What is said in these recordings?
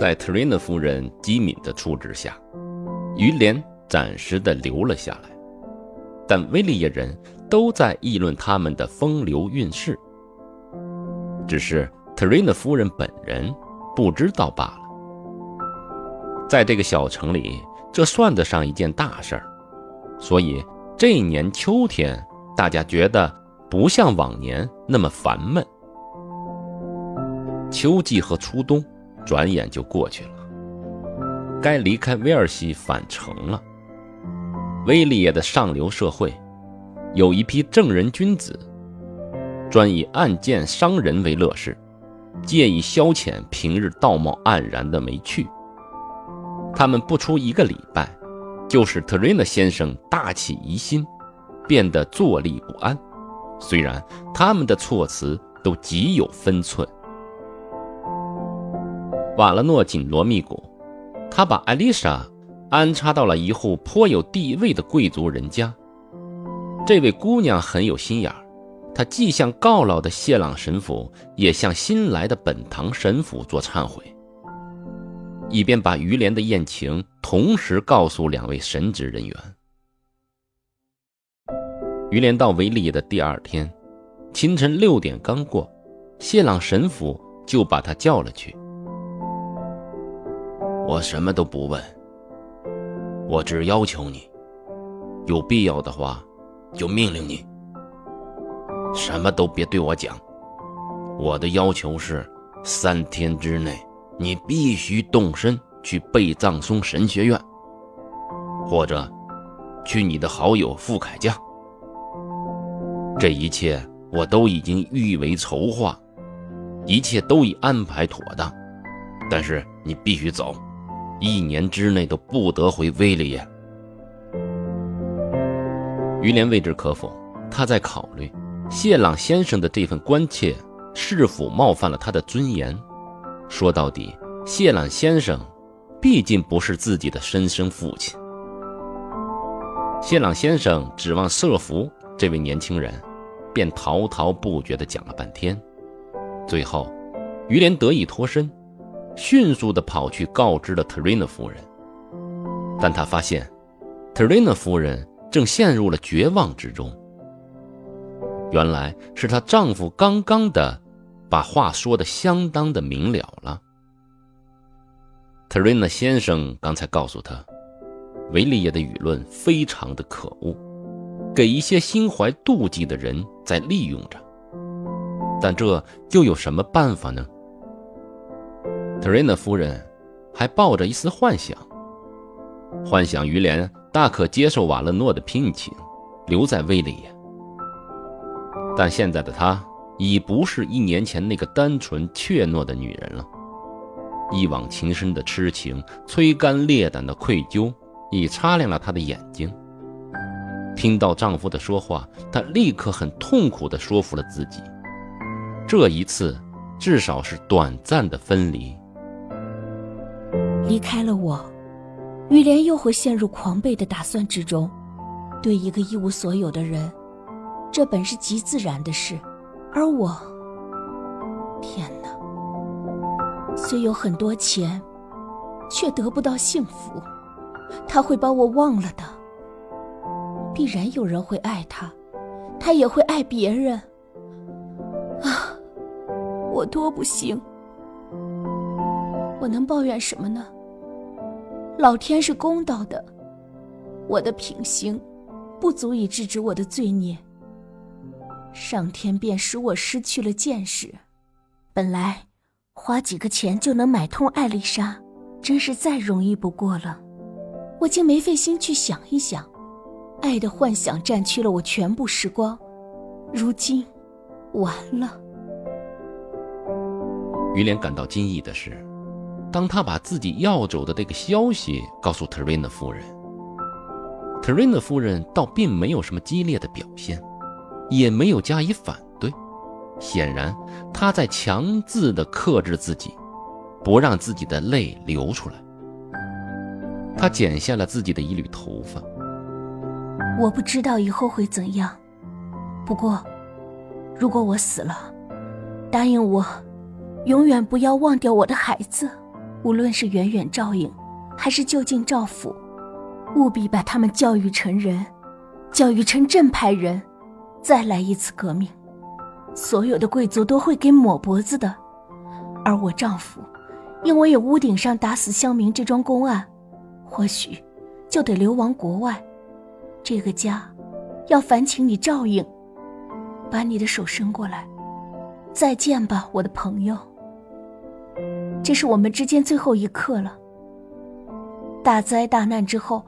在特瑞娜夫人机敏的处置下，于连暂时的留了下来，但威利耶人都在议论他们的风流韵事。只是特瑞娜夫人本人不知道罢了。在这个小城里，这算得上一件大事儿，所以这一年秋天，大家觉得不像往年那么烦闷。秋季和初冬转眼就过去了，该离开威尔西返程了。威利耶的上流社会有一批正人君子，专以暗箭伤人为乐事，借以消遣平日道貌岸然的没趣。他们不出一个礼拜，就使特瑞纳先生大起疑心，变得坐立不安。虽然他们的措辞都极有分寸。瓦勒诺紧锣密鼓，他把艾丽莎安插到了一户颇有地位的贵族人家。这位姑娘很有心眼儿，她既向告老的谢朗神父，也向新来的本堂神父做忏悔，以便把于连的宴情同时告诉两位神职人员。于连到维利的第二天清晨六点刚过，谢朗神父就把他叫了去。我什么都不问，我只要求你，有必要的话，就命令你，什么都别对我讲。我的要求是，三天之内，你必须动身去贝藏松神学院，或者去你的好友傅凯家。这一切我都已经预为筹划，一切都已安排妥当，但是你必须走。一年之内都不得回威利亚。于连未置可否，他在考虑谢朗先生的这份关切是否冒犯了他的尊严。说到底，谢朗先生毕竟不是自己的亲生父亲。谢朗先生指望设福这位年轻人，便滔滔不绝地讲了半天，最后，于连得以脱身。迅速地跑去告知了特瑞娜夫人，但他发现，特瑞娜夫人正陷入了绝望之中。原来是她丈夫刚刚的把话说的相当的明了了。特瑞娜先生刚才告诉她，维利耶的舆论非常的可恶，给一些心怀妒忌的人在利用着。但这又有什么办法呢？特瑞娜夫人还抱着一丝幻想，幻想于连大可接受瓦勒诺的聘请，留在威利亚。但现在的她已不是一年前那个单纯怯懦的女人了，一往情深的痴情、摧肝裂胆的愧疚，已擦亮了她的眼睛。听到丈夫的说话，她立刻很痛苦地说服了自己，这一次至少是短暂的分离。离开了我，雨莲又会陷入狂悖的打算之中。对一个一无所有的人，这本是极自然的事。而我，天哪！虽有很多钱，却得不到幸福。他会把我忘了的。必然有人会爱他，他也会爱别人。啊，我多不幸！我能抱怨什么呢？老天是公道的，我的品行不足以制止我的罪孽。上天便使我失去了见识。本来花几个钱就能买通艾丽莎，真是再容易不过了。我竟没费心去想一想，爱的幻想占据了我全部时光。如今完了。于连感到惊异的是。当他把自己要走的这个消息告诉特瑞娜夫人，特瑞娜夫人倒并没有什么激烈的表现，也没有加以反对。显然，她在强自的克制自己，不让自己的泪流出来。她剪下了自己的一缕头发。我不知道以后会怎样，不过，如果我死了，答应我，永远不要忘掉我的孩子。无论是远远照应，还是就近照拂，务必把他们教育成人，教育成正派人，再来一次革命，所有的贵族都会给抹脖子的。而我丈夫，因为有屋顶上打死乡民这桩公案，或许就得流亡国外。这个家，要烦请你照应。把你的手伸过来，再见吧，我的朋友。这是我们之间最后一刻了。大灾大难之后，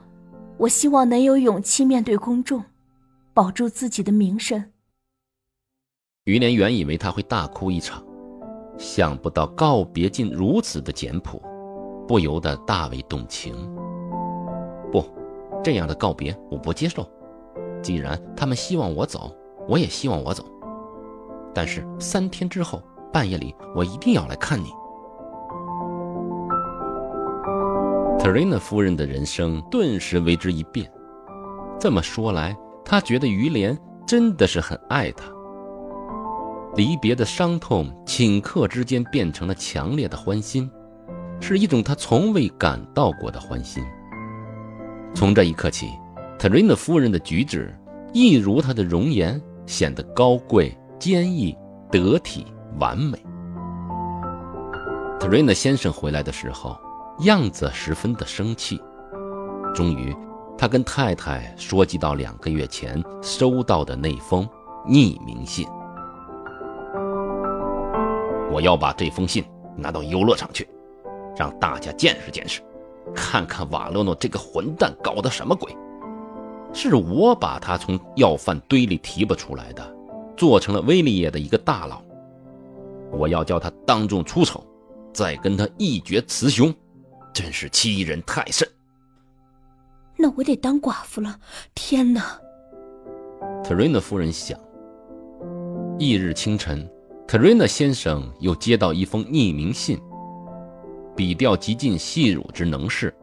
我希望能有勇气面对公众，保住自己的名声。于连原以为他会大哭一场，想不到告别竟如此的简朴，不由得大为动情。不，这样的告别我不接受。既然他们希望我走。我也希望我走，但是三天之后半夜里，我一定要来看你。特瑞娜夫人的人生顿时为之一变。这么说来，她觉得于连真的是很爱她。离别的伤痛顷刻之间变成了强烈的欢心，是一种她从未感到过的欢心。从这一刻起，特瑞娜夫人的举止一如她的容颜。显得高贵、坚毅、得体、完美。特瑞娜先生回来的时候，样子十分的生气。终于，他跟太太说及到两个月前收到的那封匿名信。我要把这封信拿到游乐场去，让大家见识见识，看看瓦洛诺这个混蛋搞的什么鬼。是我把他从要饭堆里提拔出来的，做成了威利业的一个大佬。我要叫他当众出丑，再跟他一决雌雄，真是欺人太甚。那我得当寡妇了！天哪！特瑞娜夫人想。翌日清晨，特瑞娜先生又接到一封匿名信，笔调极尽戏辱之能事。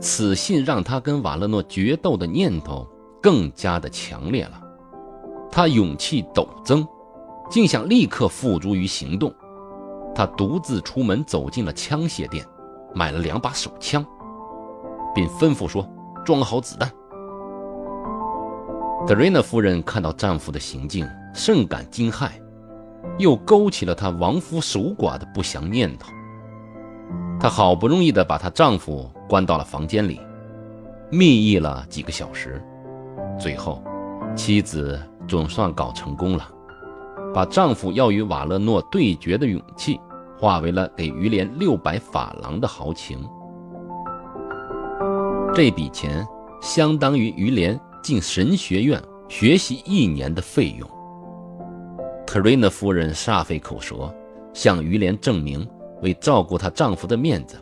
此信让他跟瓦勒诺决斗的念头更加的强烈了，他勇气陡增，竟想立刻付诸于行动。他独自出门走进了枪械店，买了两把手枪，并吩咐说：“装好子弹。”德瑞娜夫人看到丈夫的行径，甚感惊骇，又勾起了她亡夫守寡的不祥念头。她好不容易的把她丈夫关到了房间里，密议了几个小时，最后，妻子总算搞成功了，把丈夫要与瓦勒诺对决的勇气，化为了给于连六百法郎的豪情。这笔钱相当于于连进神学院学习一年的费用。特瑞娜夫人煞费口舌，向于连证明。为照顾她丈夫的面子，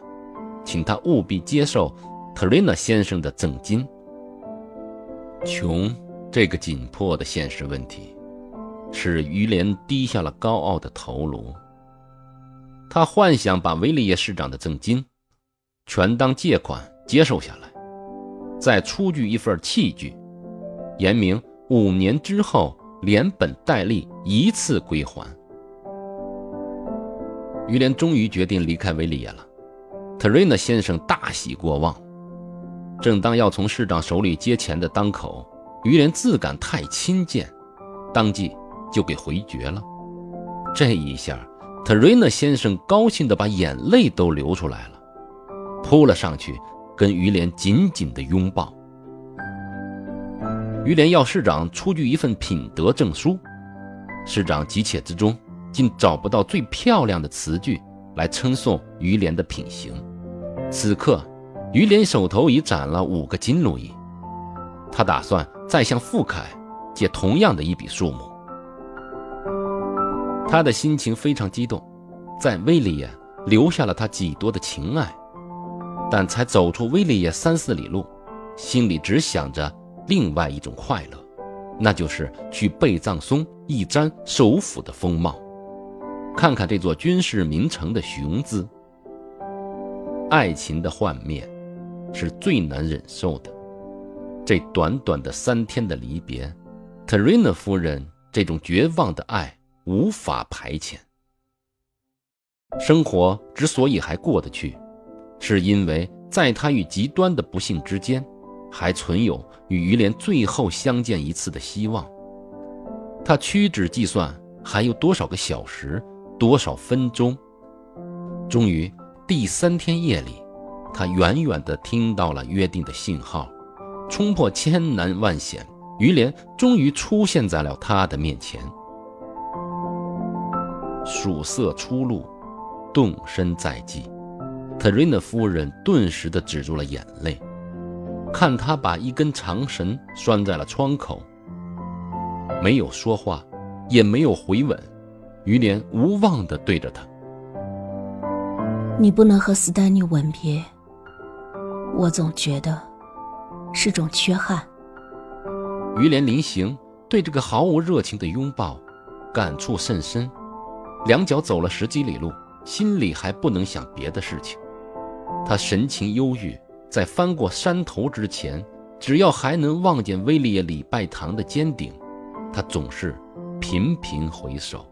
请她务必接受特瑞娜先生的赠金。穷这个紧迫的现实问题，使于连低下了高傲的头颅。他幻想把维利耶市长的赠金全当借款接受下来，再出具一份契据，言明五年之后连本带利一次归还。于连终于决定离开维利耶了，特瑞娜先生大喜过望。正当要从市长手里接钱的当口，于连自感太亲贱，当即就给回绝了。这一下，特瑞娜先生高兴的把眼泪都流出来了，扑了上去，跟于连紧紧的拥抱。于连要市长出具一份品德证书，市长急切之中。竟找不到最漂亮的词句来称颂于连的品行。此刻，于连手头已攒了五个金路易，他打算再向富凯借同样的一笔数目。他的心情非常激动，在威利耶留下了他几多的情爱，但才走出威利耶三四里路，心里只想着另外一种快乐，那就是去贝藏松一沾首府的风貌。看看这座军事名城的雄姿，爱情的幻灭是最难忍受的。这短短的三天的离别，特瑞娜夫人这种绝望的爱无法排遣。生活之所以还过得去，是因为在他与极端的不幸之间，还存有与于连最后相见一次的希望。他屈指计算还有多少个小时，多少分钟。终于，第三天夜里，他远远地听到了约定的信号，冲破千难万险，于连终于出现在了他的面前。曙色初露。动身在即，特瑞娜夫人顿时的止住了眼泪，看他把一根长绳拴在了窗口，没有说话，也没有回吻，于连无望的对着他：“你不能和斯丹尼吻别，我总觉得是种缺憾。”于连临行对这个毫无热情的拥抱感触甚深，两脚走了十几里路。心里还不能想别的事情，他神情忧郁，在翻过山头之前，只要还能望见威利耶礼拜堂的尖顶，他总是频频回首。